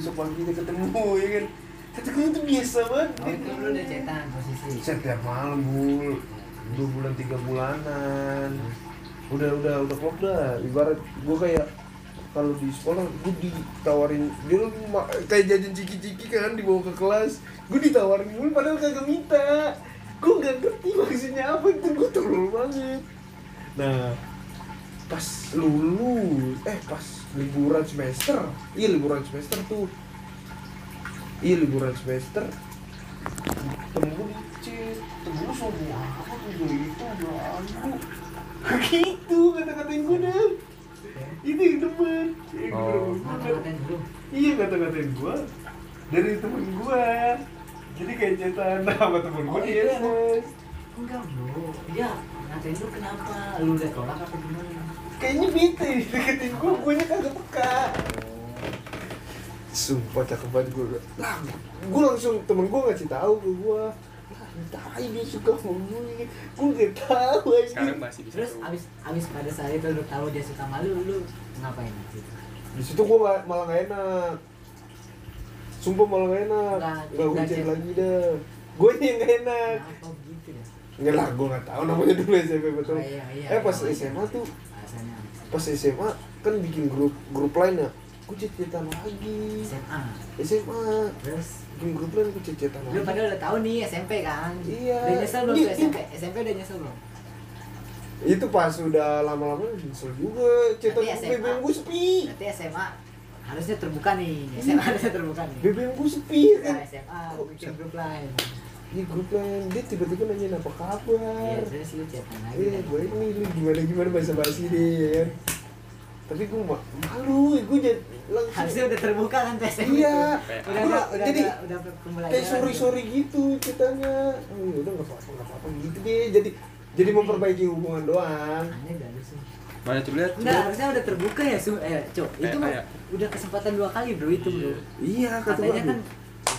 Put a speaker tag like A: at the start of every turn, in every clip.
A: besok pagi kita ketemu ya kan? Kata gue itu biasa banget.
B: Oh itu lu udah cetan posisi.
A: Setiap malam bul. Dua bulan tiga bulanan. Udah udah udah klop dah. Ibarat gue kayak kalau di sekolah gue ditawarin dia kayak jajan ciki-ciki kan dibawa ke kelas. Gue ditawarin mulu padahal kagak minta. Gue nggak ngerti maksudnya apa itu gue terlalu banget. Nah pas lulus eh pas liburan semester. Iya liburan semester tuh. Iya liburan semester. Temen gue dicet temen gue sombong apa tuh? Gue itu lagu gitu kata-katain gue dah itu yang demen. Yang
C: Oh.
A: iya kata-katain gue dari temen gue jadi kayak cetan sama temen gue
B: Oh,
A: di
B: iya,
A: SS
B: enggak bro. Dia ngatain lu kenapa? Lu udah tolak apa gimana
A: kayaknya bete deketin gue gue nya kagak peka. Sumpah cakep banget gue lah gue langsung temen gue ngasih tahu ke gue lah tai dia suka sama gue gue gak tahu aja
C: sekarang masih bisa
B: terus abis abis pada saat itu lu tahu dia suka malu lu ngapain gitu
A: di situ gue gak, malah gak enak. Sumpah malah gak enak. Gak hujan lagi dah. Gue yang gak enak
B: kenapa begitu ya?
A: Enggak lah, gue gak tahu namanya dulu SMP betul.
B: Oh, iya, iya,
A: eh pas
B: iya.
A: SMA tuh, pas SMA kan bikin grup grup lain ya. Gue cecetan lagi.
B: SMA
A: SMA
B: terus
A: bikin grup lain gue cecetan
B: lu
A: lagi.
B: padahal udah tahu nih SMP kan
A: Iya.
B: udah nyesel belum
A: Iya,
B: tuh
A: iya.
B: SMP SMP udah nyesel belum
A: Itu pas udah lama-lama nyesel juga cetan
B: Nanti.
A: BBM gue sepi.
B: berarti SMA harusnya terbuka nih SMA harusnya terbuka nih
A: BBM gue sepi kan.
B: Nah, SMA
A: Oh,
B: bikin grup lain
A: Iya grup lain dia tiba-tiba nanyain apa kabar.
B: iya terus lu lagi
A: Iya,
B: kan.
A: gue ini lu gimana gimana bahasa basi deh ya kan. Tapi gue ma malu, gue jadi langsung.
B: harusnya udah terbuka kan tes
A: Iya.
B: udah ada udah
A: jadi
B: udah pembelajaran
A: kayak sorry sorry gitu ceritanya oh ya udah nggak apa-apa nggak apa-apa gitu deh jadi jadi memperbaiki hubungan doang
B: aneh
C: mana coba lihat
B: Enggak, harusnya udah terbuka ya, Su. Eh, Cok. Itu
C: Eh,
B: mah udah kesempatan dua kali, Bro, itu, Bro.
A: iya kata
B: Katanya kan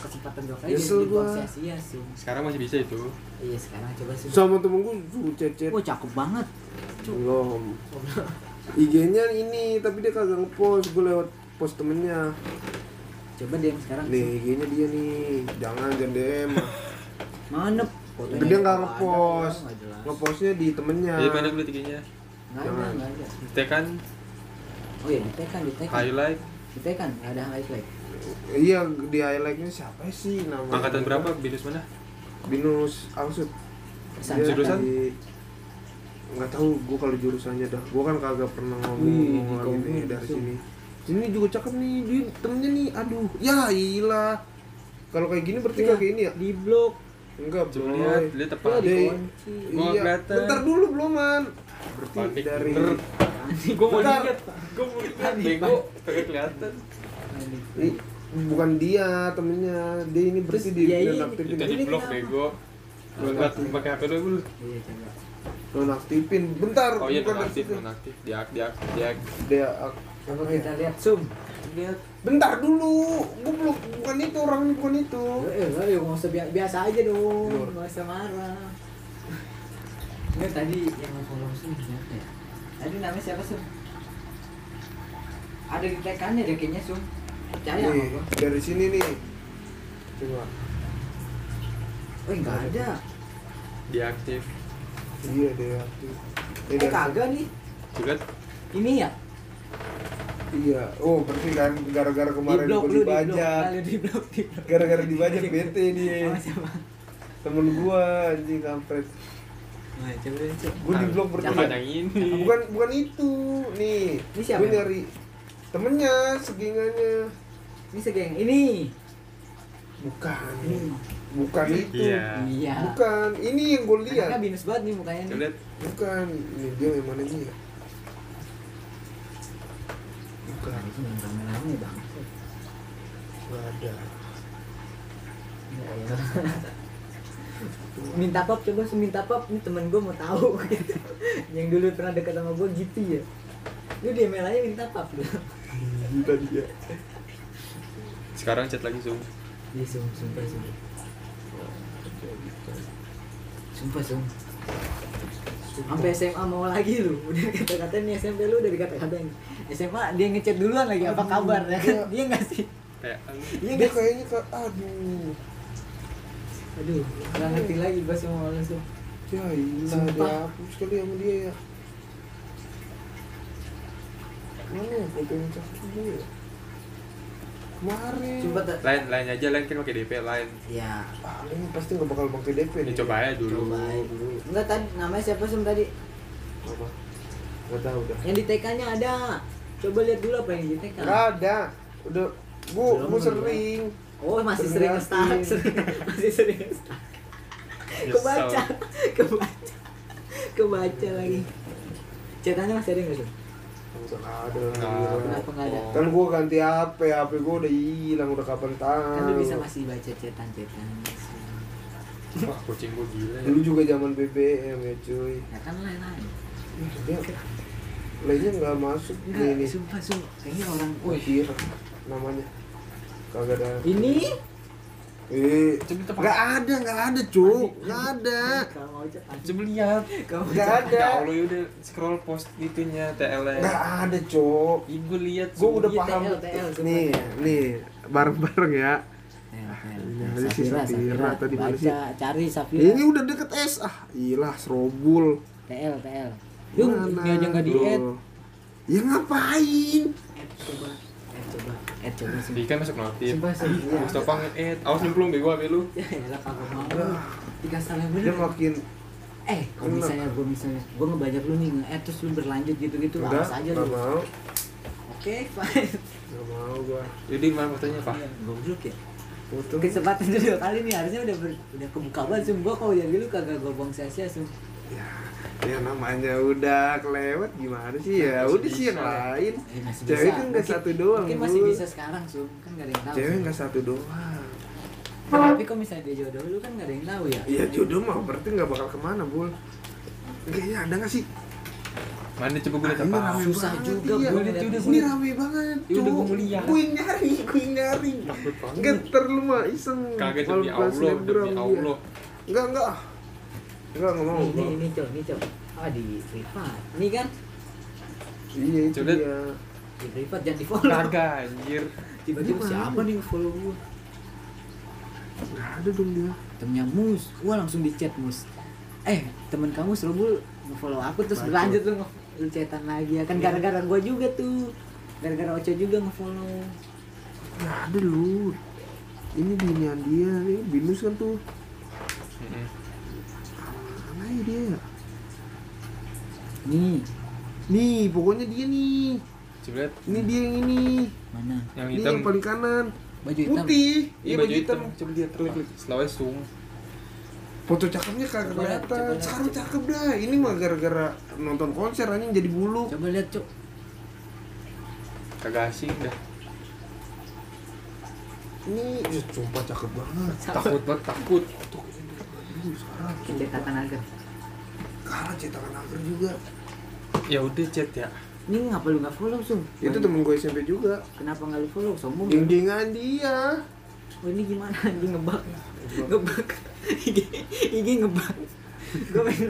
B: kesempatan dua kali
A: Nyesel
B: jadi
A: gua.
B: sia-sia, Su.
C: sekarang masih bisa itu
B: Iya, sekarang coba, Su.
A: sama temen gue suruh cecet
B: Oh, cakep banget. Cuk.
A: belum IG-nya ini tapi dia kagak ngepost gue lewat post temennya
B: Coba DM sekarang.
A: nih IG-nya dia nih jangan jangan DM.
B: Mana
A: Tapi dia nggak ngepost ngepostnya di temennya
C: jadi mana dulu tingginya
B: Nggak ada,
A: Jangan.
B: nggak ada.
C: tekan
B: Oh iya, ditekan, ditekan.
C: highlight
B: Ditekan, nggak ada highlight.
A: Iya di highlightnya siapa sih namanya?
C: Angkatan berapa? Binus mana?
A: Binus angsut.
B: Pesan
A: Dia
C: jurusan?
A: di- nggak tahu gue kalau jurusannya dah. Gue kan kagak pernah ngomong
B: Wih,
A: ngomong
B: di
A: ini dari sini. Sini juga cakep nih dia temennya nih aduh. Ya ilah kalau kayak gini berarti
B: Iya.
A: kagak ini ya?
B: Di blok.
A: enggak boy
C: lihat lihat
B: Ya,
C: tepat. Gua nggak
A: iya.
C: kelihatan.
A: bentar dulu belum man. Berarti
C: Panik
A: dari
C: gue mau lihat. Gue mau lihat. Bego kagak kelihatan.
A: Ih, bukan dia temennya. Dia ini berarti
B: Terus
A: di
B: dia ini-
A: nonaktifin
C: itu di
B: Ini
C: blok bego. Lu lihat pakai hp lu dulu
B: Iya,
A: nonaktifin bentar
C: oh iya
A: bukan
C: nonaktif nonaktif diak diak diak
A: dia
B: Coba
A: ya?
B: kita lihat. Zoom. Lihat.
A: bentar dulu. Gue belum bukan itu orangnya bukan itu.
B: Eh, enggak ya, nggak usah bi- biasa aja dong, nggak usah marah. Ini tadi yang follow Sum siapa ya? Tadi namanya siapa Sum? Ada di tekannya deh kayaknya Sum. Percaya
A: nih
B: gua.
A: dari sini nih coba
B: Oh enggak ada.
C: diaktif
A: iya dia aktif
B: Eh
A: Eh,
B: kagak nih.
C: coba lihat
B: Ini ya?
A: iya oh berarti kan gara-gara kemarin
B: di blok blok.
A: dibajak
B: Lalu di blok di blok.
A: gara-gara dibajak bete dia
B: Sama siapa?
A: temen gua anjing kampret
B: Nah, coba Cuk.
A: gua di blok
C: jangan
A: berarti
C: yang ini
A: bukan bukan itu nih
B: Ini siapa
A: gua
B: emang?
A: nyari temennya segingannya
B: Ini segeng ini.
A: bukan
B: Ini.
A: bukan itu
C: Iya.
B: Iya.
A: bukan ini yang gue
B: Anaknya
A: lihat
B: binus banget nih mukanya nih.
C: lihat
A: bukan ini dia yang mana nih ya bukan
B: Nah, ini yang rame-rame bang.
A: nggak ada
B: Ya, ya. minta pap coba Sum, minta pap ini temen gue mau tahu gitu. yang dulu pernah dekat sama gue gitu ya lu di email aja minta pap lu
A: Gila dia
C: sekarang chat lagi zoom
B: Iya sum, sumpah sum. Sumpah sum. Sampai SMA mau lagi lu. Udah kata-kata nih SMP lu udah dikata-katain SMA dia ngechat duluan lagi. Apa kabar? Ya kan
A: iya.
B: Dia nggak sih?
C: Kayak
B: Iya
A: dia kayaknya ke aduh.
B: Aduh, nggak ngerti lagi gue sama langsung.
A: ya ilah
B: Sumpah.
A: dia hapus kali sama dia ya. Mana ya foto yang cakep dulu ya kemarin
B: Coba
C: lain lain aja lain kan pakai DP lain
B: Ya,
A: ah ini pasti nggak bakal pakai DP
C: ini
A: nih
C: coba aja dulu
B: coba aja dulu. Enggak tadi namanya siapa sih tadi?
A: apa nggak tahu dah
B: Yang di TK-nya ada. Coba lihat dulu apa yang di TK.
A: nggak ada udah bu
B: Belum,
A: bu sering
B: Oh, masih sering nge-start. masih sering nge-start. Kebaca. Kebaca. Kebaca lagi. Cetannya masih ada nggak tuh?
A: Nggak ada.
B: Kenapa ada?
A: kan gua ganti HP HP gua udah hilang udah kapan tahu
B: Kan lu bisa masih baca cetan-cetan.
C: wah kucing gua gila ya
A: dulu juga zaman BBM ya cuy
B: Ya kan lain-lain.
A: dia lainnya nggak masuk
B: Enggak,
A: nih nih
B: sumpah, sumpah. Kayaknya orang,
A: wih iya namanya kagak ada
B: Ini?
A: Eh nggak ada nggak ada cuk. Nggak ada.
C: Coba lihat.
A: Nggak ada.
C: Ya Allah ya udah scroll post itunya TL nya
A: nggak ada cuk.
C: Ih, gua lihat
A: gua udah
B: Iya,
A: paham.
B: TL, TL, sumpah.
A: nih nih bareng bareng ya
B: Ini
A: ada si Safira, tadi mana sih?
B: Baca, cari Safira.
A: ini udah deket S ah ilah serobul
B: TL, TL. Yung,
A: Mana?
B: ini aja nggak di add.
A: Loh. ya ngapain?
B: Coba, add coba, add coba.
C: Di
B: Sumpah,
C: kan masuk notif
B: sumpah, sumpah.
C: Mustafa nge-add awas nyemplung bego HP lu
B: Ya elah kagak mau. Tiga salah yang
A: dia
B: bener.
A: makin
B: Eh, kalau misalnya gue misalnya gue ngebajak lu nih nge-add terus lu berlanjut gitu-gitu
A: enggak
B: awas aja lu.
A: mau
B: Oke, fine.
A: nggak mau gua
C: jadi mana fotonya pak
B: Iya, Goblok ya.
A: foto
B: Kesempatan dua kali nih harusnya udah ber, udah kebuka banget sum gua kalau jadi lu kagak gue buang sia-sia sum.
A: ya ya namanya udah kelewat gimana sih? Ya
C: Masih
A: udah sih yang lain.
B: Masih
A: Cewek
B: bisa.
A: kan nggak satu doang,
B: Mungkin masih
A: Bu.
B: bisa sekarang sum, kan gak ada yang tahu.
A: cewek nggak satu doang.
B: Tapi kok misalnya dia jodoh lu kan gak ada yang tahu ya.
A: Iya jodoh mah berarti nggak bakal ke mana bul kayaknya ada nggak sih?
C: Mana coba gue lihat
A: Ini
C: apa?
A: rame
B: Susah
A: banget,
B: juga,
A: iya.
B: Bu,
C: lihat,
B: lihat
C: udah,
A: ini rame banget
C: Ya udah, mau lihat.
A: gue nyari gue nyari.
C: Takut banget.
A: Geter lu mah iseng.
C: Kaget demi Allah demi. Allah.
A: enggak enggak enggak
B: nih, nih, cok, nih, cok. Ah, di privat. Ini kan
A: iya itu dia
B: di privat jangan di follow.
C: kagak anjir
B: Tiba-tiba siapa nih follow gua?
A: nggak ada dong dia
B: Temennya Mus, gua langsung di chat Mus. Eh, temen kamu Serobul nge-follow aku terus
A: Bacot.
B: berlanjut lu lu chatan lagi ya kan gara-gara gua juga tuh. Gara-gara Ocho juga nge-follow.
A: nggak ada lu ini binian dia nih binus kan tuh. Ya dia.
B: Nih,
A: nih pokoknya dia nih.
C: Coba lihat
A: ini dia yang ini.
B: Mana?
C: yang
A: ini
C: hitam.
A: yang paling kanan.
B: Baju hitam.
A: putih.
C: Iya baju hitam. coba lihat klik klik selawe zoom
A: foto cakepnya kagak
B: Coba lihat, coba
A: kelihatan
B: lihat,
A: sekarang
B: coba.
A: cakep dah. Ini mah gara-gara nonton konser anjing jadi bulu
B: Coba lihat, Cok.
C: kagak asing dah.
A: Ini ya, sumpah cakep banget.
C: Takut. Banget takut.
A: Tuh sekarang.
B: Cetakan agar.
A: Kalah cetakan agar juga
C: ya udah chat ya
B: Ini ngapa lu nggak follow, Sum?
A: itu temen gue SMP juga
B: Kenapa nggak lu follow? Sombong.
A: ding dingan dia
B: Oh, ini gimana? Ini ngebak. Ngebak. IG IG ngebak. Gue pengen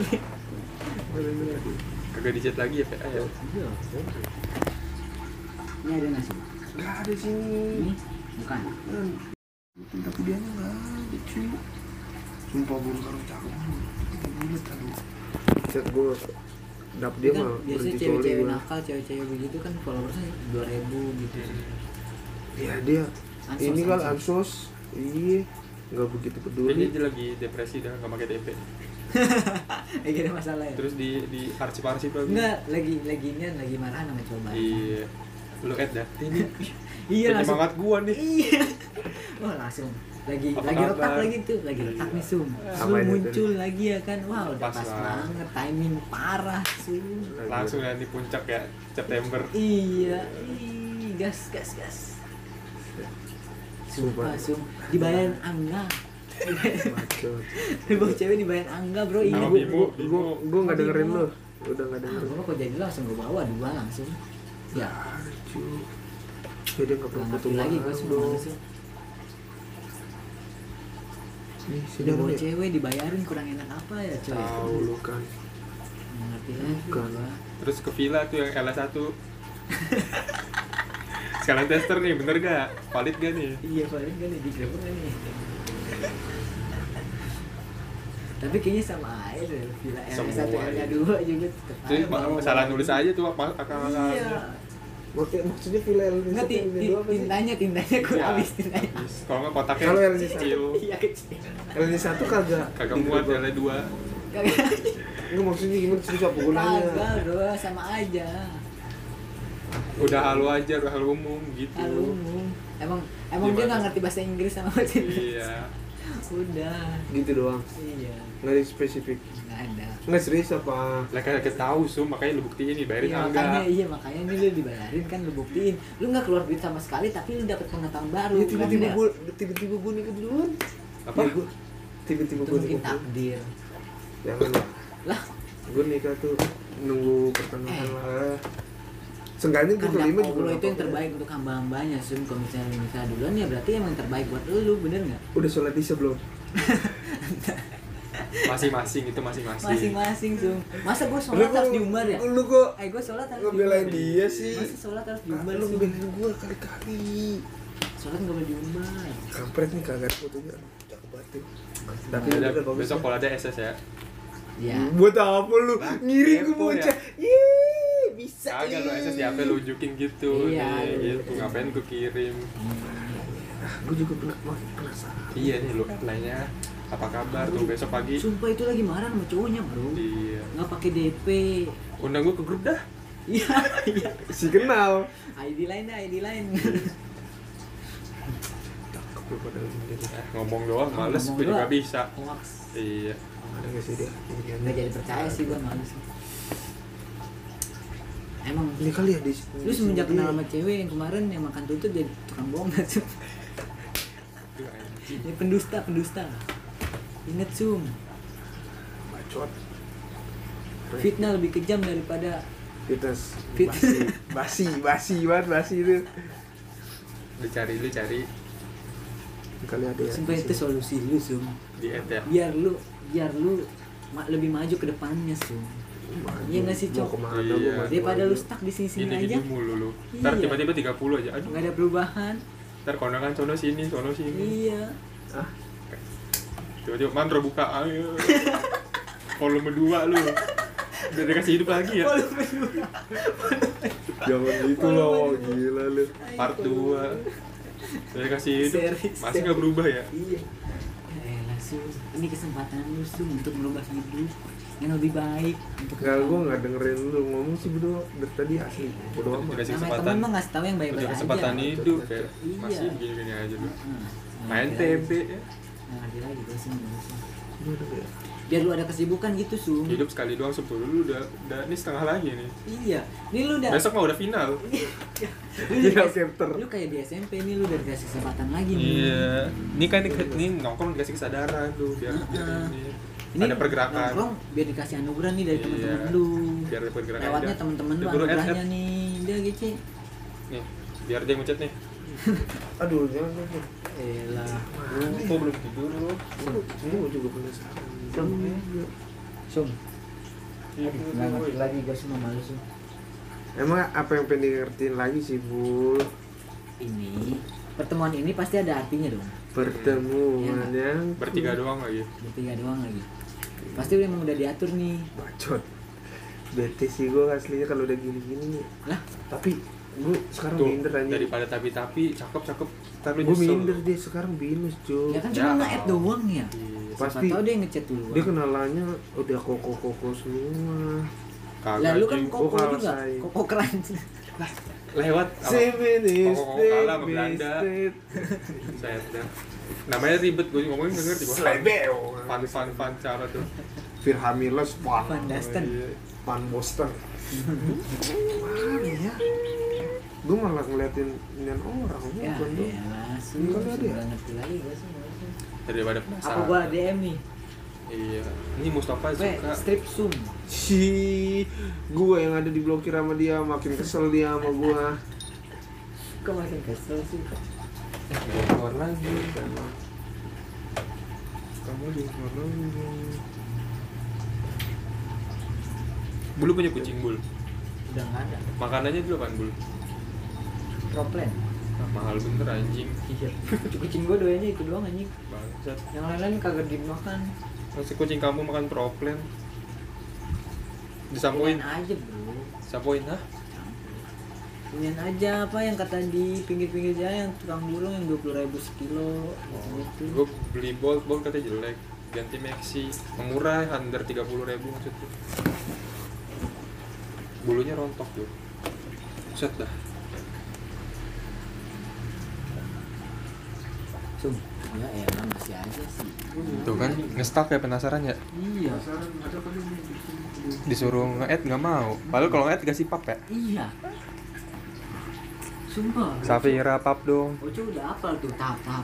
C: kagak di chat lagi ya PA ya
B: Iya, Ini ada nggak sih?
A: nggak ada sini
B: Ini bukan.
A: kan tapi dia nggak ada cuy sumpah bulu sekarang cakep banget aduh chat gue dap dia
B: kan
A: mah
B: biasanya cewek-cewek nakal, cewek-cewek begitu kan followersnya dua ribu gitu.
A: ya dia
B: Ansos,
A: ini kan
B: ansos.
A: iya nggak begitu peduli
C: dia lagi depresi dah nggak pakai DP
B: Lagi ada masalah ya?
C: terus di di arsip arsip lagi
B: Enggak, lagi lagi ini lagi marahan sama coba.
C: iya lu add dah ini
B: Iya langsung.
C: gua nih
B: Iya. Wah langsung lagi
C: Apa
B: lagi
C: kabar?
B: retak lagi tuh, lagi retak nih Sum. Sum
A: itu
B: muncul lagi ya kan. Wah, udah
C: Pas
B: pas, banget timing parah Sum.
C: langsung ya di puncak ya September
B: Iya, ih, gas gas gas. Sumpah. Sum. Dibayarin angga. Bang cewek dibayarin angga, Bro.
C: Sama
B: gua-
C: Bimo.
A: gue gue nggak dengerin lo udah nggak
B: Ah,
A: dengerin
B: gua kok jadi langsung gue bawa dua langsung. Ya,
A: jadi nggak
B: gak
A: perlu
B: lagi gue semua langsung.
A: Nih sini
B: Udah bawa
A: ya?
B: cewek dibayarin kurang enak apa ya, coy?
A: tahu lu kan
B: Nggak ngerti lagi
A: Bukan.
B: gua.
C: terus ke villa tuh yang LS1 Sekarang tester nih, bener gak? Valid gak nih?
B: Iya paling kan di Grab kan nih. Tapi kayaknya sama aja deh. Villa L
C: Semua
B: satu
C: aja.
B: L dua juga tetap
C: Jadi
B: aja bawa.
C: salah nulis aja tuh apa akal
B: Iya.
A: Maksudnya, maksudnya file L
B: Enggak ti- ti- tintanya tintanya gue
C: Iya.
B: habis tintanya.
C: Kalau nggak kotaknya
A: Kalau yang di
C: kecil,
B: Iya kecil.
A: L ini satu kagak.
C: kagak muat ya dua.
B: Kagak.
A: Enggak maksudnya gimana susah penggunanya.
B: Kagak bro, sama aja.
C: Udah halu aja, udah halu umum gitu.
B: Halo umum. Emang emang dia nggak ngerti bahasa Inggris sama bahasa Inggris.
C: Iya.
B: Udah.
A: Gitu doang.
B: Iya.
A: Nggak ada spesifik.
B: Nggak ada.
A: Nggak serius apa?
C: Lah kan kita tahu sum, makanya lu buktiin nih bayarin
B: Iya
C: ah,
B: makanya
C: enggak.
B: iya makanya ini lu dibayarin kan lu buktiin lu nggak keluar duit sama sekali tapi lu dapat pengetahuan baru
A: Ya, tiba-tiba gue tiba-tiba gue nikah duluan.
C: Apa?
A: Ya, gua- tiba-tiba gue
B: mungkin
A: nikah.
B: takdir
A: Jangan lah.
B: lah
A: Gue nikah tuh nunggu pertengahan
B: Eh.
A: lah. Seenggaknya gue kelima juga
B: Allah itu yang terbaik untuk hamba-hambanya Sum kalau misalnya lu nikah duluan ya berarti emang yang terbaik buat lu bener nggak
A: Udah sholat isya belum?
C: Masing-masing itu masing-masing.
B: masing-masing Sum masa gue sholat harus diumbar ya
A: Lu kok
B: eh gue sholat harus
A: ngebelain dia sih?
B: masa sholat harus diumbar
A: Lu ngebelain gue kali-kali.
B: sholat nggak boleh diumbar
A: Kampret nih kagak fotonya. Cakep banget tuh. Tapi
C: Ada, besok kalau ada SS ya.
B: ya
A: Buat apa lu? Ngirim ke
C: kepo ya?
A: bocah. Yeay, bisa.
C: Kagak lu. SS di HP lu unjukin gitu
B: Iya,
C: nih,
B: iya.
C: gitu. Ngapain gue kirim?
A: Gue juga pernah penasaran.
C: Iya nih lu nanya apa kabar tuh besok pagi.
B: sumpah itu lagi marah sama cowoknya bro
C: Iya.
B: nggak pakai DP
C: Undang gue ke grup dah.
B: iya iya
A: Si kenal.
B: ID lain dah ID lain
A: jadi.
C: Eh, ngomong doang, males
B: Ngomong
C: gue juga bisa. Iya.
A: Ada nggak sih dia?
B: nggak jadi percaya sih gua males emang
A: Ini kali ya di.
B: lu semenjak kenal sama cewek yang kemarin yang makan tutut jadi tukang bohong gak sih
C: Aduh, anjing.
B: ini pendusta pendusta inget sum
A: Bacot.
B: fitnah lebih kejam daripada
A: Fitness.
B: Fit-
A: Basi, basi, basi banget basi itu.
C: Lu cari, lu cari
A: Kali ada ya.
B: sumpah itu solusi lu sum
C: diet ya.
B: biar lu biar lu lebih maju ke depannya sum Iya nggak sih, Cok?
C: Iya.
B: daripada lu stuck di sini sini aja
C: gini mulu lu. Ntar
B: Iya.
C: tiba-tiba 30 aja. Aduh.
B: nggak ada perubahan
C: Ntar kondangan sono sini, sono sini.
B: iya
A: Ah,
C: Tiba-tiba mandro buka, ayo. Volume 2 lu. Udah dikasih hidup lagi ya.
A: jangan gitu loh, gila lu.
C: Part 2. Udah dikasih hidup. Masih nggak berubah ya?
B: iya ya Sum ini kesempatan lu Sum untuk merubah hidup yang lebih baik untuk
A: Enggak,
B: kamu.
A: gua nggak dengerin lu ngomong sih berdua dari tadi asli. Bodo amat.
C: Dikasih
B: namanya
C: kesempatan.
B: temen mah ngasih tahu yang baik-baik aja
C: kesempatan hidup ya.
B: Iya.
C: Masih gini-gini aja lu.
B: Hmm.
C: Main. TB ya.
B: Nah, ngerti lagi gue Sum
A: ya.
B: Biar lu ada kesibukan gitu Sum
C: Hidup sekali doang 10 lu udah udah ini setengah lagi nih.
B: iya ini lu udah
C: Besok mah udah final.
B: lu,
A: Iya,
B: udah
A: capter.
B: lu kayak di SMP nih lu udah dikasih kesempatan lagi nih
C: Iya. Ini kan ini nongkrong dikasih kesadaran tuh biar biar
B: Heeh.
C: ini.
B: ini
C: ada pergerakan.
B: nongkrong biar dikasih anugerah nih dari
C: Iya.
B: teman-teman lu
C: Biar ada pergerakan.
B: lewatnya teman-teman lu anugerahnya nih dia gitu
C: Nih, biar dia ngucet nih.
A: Aduh, jangan jangan.
B: Elah
C: Lu kok belum tidur lu?
A: Gua juga penasaran. Iya.
B: Sum
C: Iya,
B: nggak ngerti lagi gue semua malu Sum
A: Emang apa yang pengen ngertiin lagi sih, Bu?
B: ini pertemuan ini pasti ada artinya dong
A: Pertemuan
B: Iya.
A: yang
C: Bertiga doang lagi.
B: bertiga doang lagi pasti emang udah diatur nih
A: bacot. Bete sih gua aslinya kalau udah gini-gini nih.
B: lah
A: Tapi gua sekarang
C: Tuh,
A: minder aja.
C: daripada tapi-tapi cakep-cakep tapi nyesel.
A: minder deh sekarang binus, cuy.
B: ya kan
C: Ya.
B: cuma nge-add doang ya
C: Iya,
A: Pasti.
B: tahu dia ngechat duluan
A: Dia kenalannya udah koko-koko semua.
C: Kagak
B: lah lu kan koko juga koko keren
C: lewat Koko-koko kalah sama Belanda. Saya. Namanya ribet gue ngomongin nggak ngerti.
A: Slebeo.
C: Fan fan fan cara tuh.
A: Virhamilos Pan.
B: Van Dasten.
A: Pan Boston. Mana ya? Gue malah ngeliatin inian orang,
B: ya
A: bukan tuh.
B: ya langsung
A: Ini kan ada ya?
B: lagi
C: Daripada
B: apa
C: penasaran.
B: gua DM nih
C: Iya. Ini Mustafa
B: gue
C: suka.
B: strip zoom
A: Si gue yang ada diblokir sama dia makin kesel dia sama gue.
B: kok makin kesel sih
C: Keluar lagi.
A: Kamu di mana?
C: Bulu punya kucing bul.
B: udah nggak ada
C: Makanannya dulu kan bul.
B: Proplan.
C: Ah, mahal bener anjing
B: Iya. Kucing gua doyannya itu doang anjing.
C: bangsat
B: Yang lain-lain kagak dimakan.
C: masih kucing kamu makan proplen disampuin
B: Pilihan aja, Bro.
C: sampuin ah
B: Pilihan aja apa yang kata di pinggir-pinggir jalan yang tukang burung yang 20.000 ribu sekilo gitu.
C: gue beli bolt bolt katanya jelek ganti maxi murah under 30 ribu maksudnya bulunya rontok tuh set dah
B: Sum, ya elah masih aja sih.
C: tuh kan ngestak ya penasaran ya
B: Iya.
C: disuruh nge-add nggak mau padahal kalau nge-add dikasih pap ya
B: Iya. Sumpah.
C: Safira pap dong
B: Oce udah apa tuh tahap-tahap